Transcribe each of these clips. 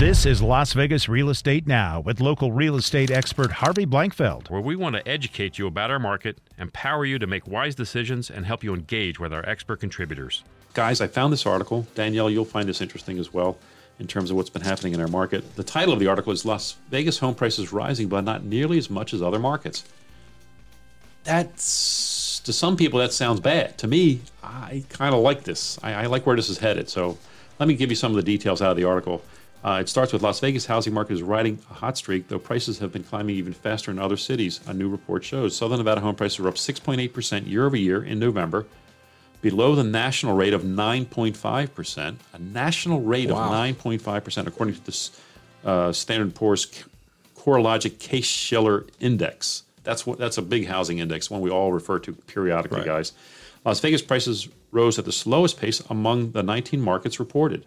This is Las Vegas Real Estate Now with local real estate expert Harvey Blankfeld. where we want to educate you about our market, empower you to make wise decisions, and help you engage with our expert contributors. Guys, I found this article. Danielle, you'll find this interesting as well in terms of what's been happening in our market. The title of the article is Las Vegas home prices rising, but not nearly as much as other markets. That's, to some people, that sounds bad. To me, I kind of like this. I, I like where this is headed. So let me give you some of the details out of the article. Uh, it starts with Las Vegas housing market is riding a hot streak, though prices have been climbing even faster in other cities. A new report shows Southern Nevada home prices are up 6.8% year over year in November, below the national rate of 9.5%. A national rate Wow. of 9.5%, according to this uh, Standard Poor's CoreLogic Case Shiller Index. That's what that's a big housing index, one we all refer to periodically, Right. guys. Las Vegas prices rose at the slowest pace among the 19 markets reported.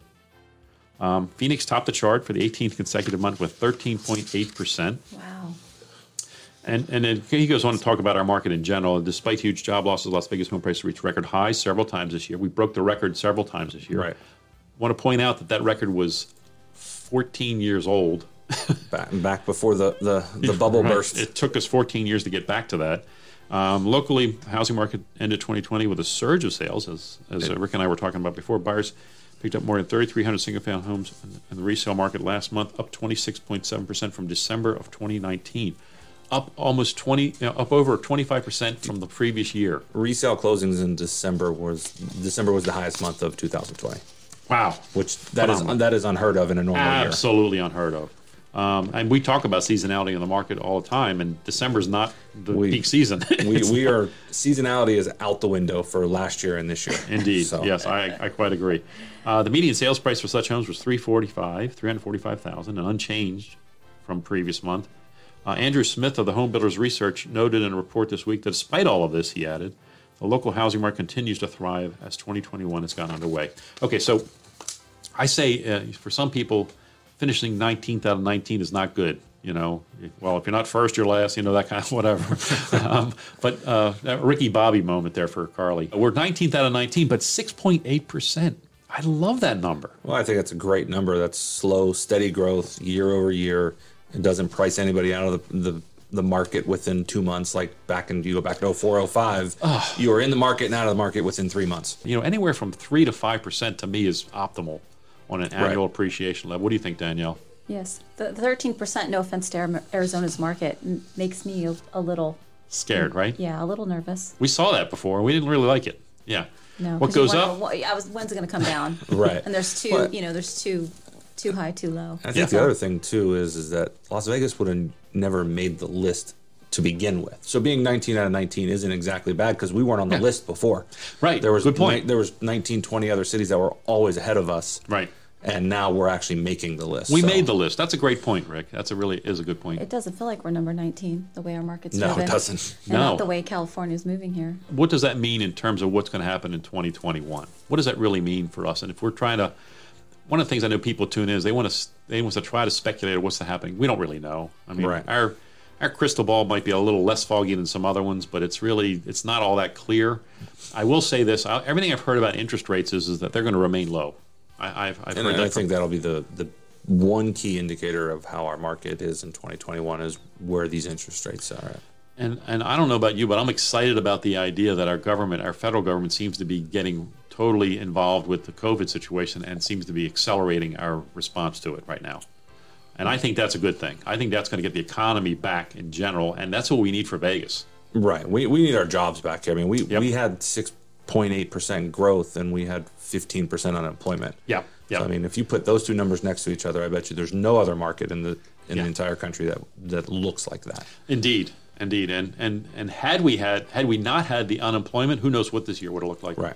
Um, Phoenix topped the chart for the 18th consecutive month with 13.8%. Wow. And and then he goes on to talk about our market in general. Despite huge job losses, Las Vegas home prices reached record highs several times this year. We broke the record several times this year. Right. Want to point out that that record was 14 years old. back, back before the, the, the bubble Right. burst. It took us 14 years to get back to that. Um, locally, housing market ended 2020 with a surge of sales, as, as uh, Rick and I were talking about before. Buyers picked up more than 3,300 single-family homes in, the resale market last month, up 26.7% from December of 2019, up almost 20, you know, up over 25% from the previous year. Resale closings in December was December was the highest month of 2020, Wow, which that is Phenomenal. that is unheard of in a normal year. absolutely unheard of. Um, and we talk about seasonality in the market all the time, and December is not the We- peak season. we, we are seasonality is out the window for last year and this year. Indeed, So- yes, I, I quite agree. Uh, the median sales price for such homes was three forty five, three hundred forty five thousand, and unchanged from previous month. Uh, Andrew Smith of the Home Builders Research noted in a report this week that despite all of this, he added, the local housing market continues to thrive as 2021 has gone underway. Okay, so I say uh, for some people, finishing 19th out of 19 is not good. You know, well, if you're not first, you're last. You know that kind of whatever. um, but uh, that Ricky Bobby moment there for Carly. We're 19th out of 19, but 6.8 percent. I love that number. Well, I think that's a great number. That's slow, steady growth year over year. It doesn't price anybody out of the, the, the market within two months. Like back in, you go back to 04, 05, you were in the market and out of the market within three months. You know, anywhere from three to five percent to me is optimal on an annual appreciation level. What do you think, Danielle? Yes. The the 13%, no offense to Arizona's market, m- makes me a, a little, Scared, right? yeah, a little nervous. We saw that before. We didn't really like it. Yeah. No. What goes wonder, up? what- I was, when's it going to come down? Right. And there's two, But- you know, there's two, too high, too low. I think the other thing too is is that Las Vegas would have never made the list to begin with. So being 19 out of 19 isn't exactly bad because we weren't on the list before. Right. There was Good point. ni- there was 19, 20 other cities that were always ahead of us. Right. And now we're actually making the list. We So- made the list. That's a great point, Rick. That's a really is a good point. It doesn't feel like we're number 19, the way our market's No, it doesn't. And No. not the way California's moving here. what does that mean in terms of what's going to happen in 2021? What does that really mean for us? And if we're trying to, one of the things I know people tune in is they want to they want to try to speculate what's happening. We don't really know. I mean, Right. our our crystal ball might be a little less foggy than some other ones, but it's really it's not all that clear. I will say this: I, everything I've heard about interest rates is, is that they're going to remain low. I, I've, I've And heard I, that I think that'll be the the one key indicator of how our market is in 2021 is where these interest rates are at. And and I don't know about you, but I'm excited about the idea that our government, our federal government, seems to be getting totally involved with the COVID situation and seems to be accelerating our response to it right now. And I think that's a good thing. I think that's going to get the economy back in general, and that's what we need for Vegas. Right. We, we need our jobs back here. I mean, we, Yep. we had 6.8% growth and we had 15% unemployment. Yeah, yeah. So, I mean, if you put those two numbers next to each other, I bet you there's no other market in the in Yeah. the entire country that that looks like that. Indeed, indeed. And and and had we had had we not had the unemployment, who knows what this year would have looked like? Right.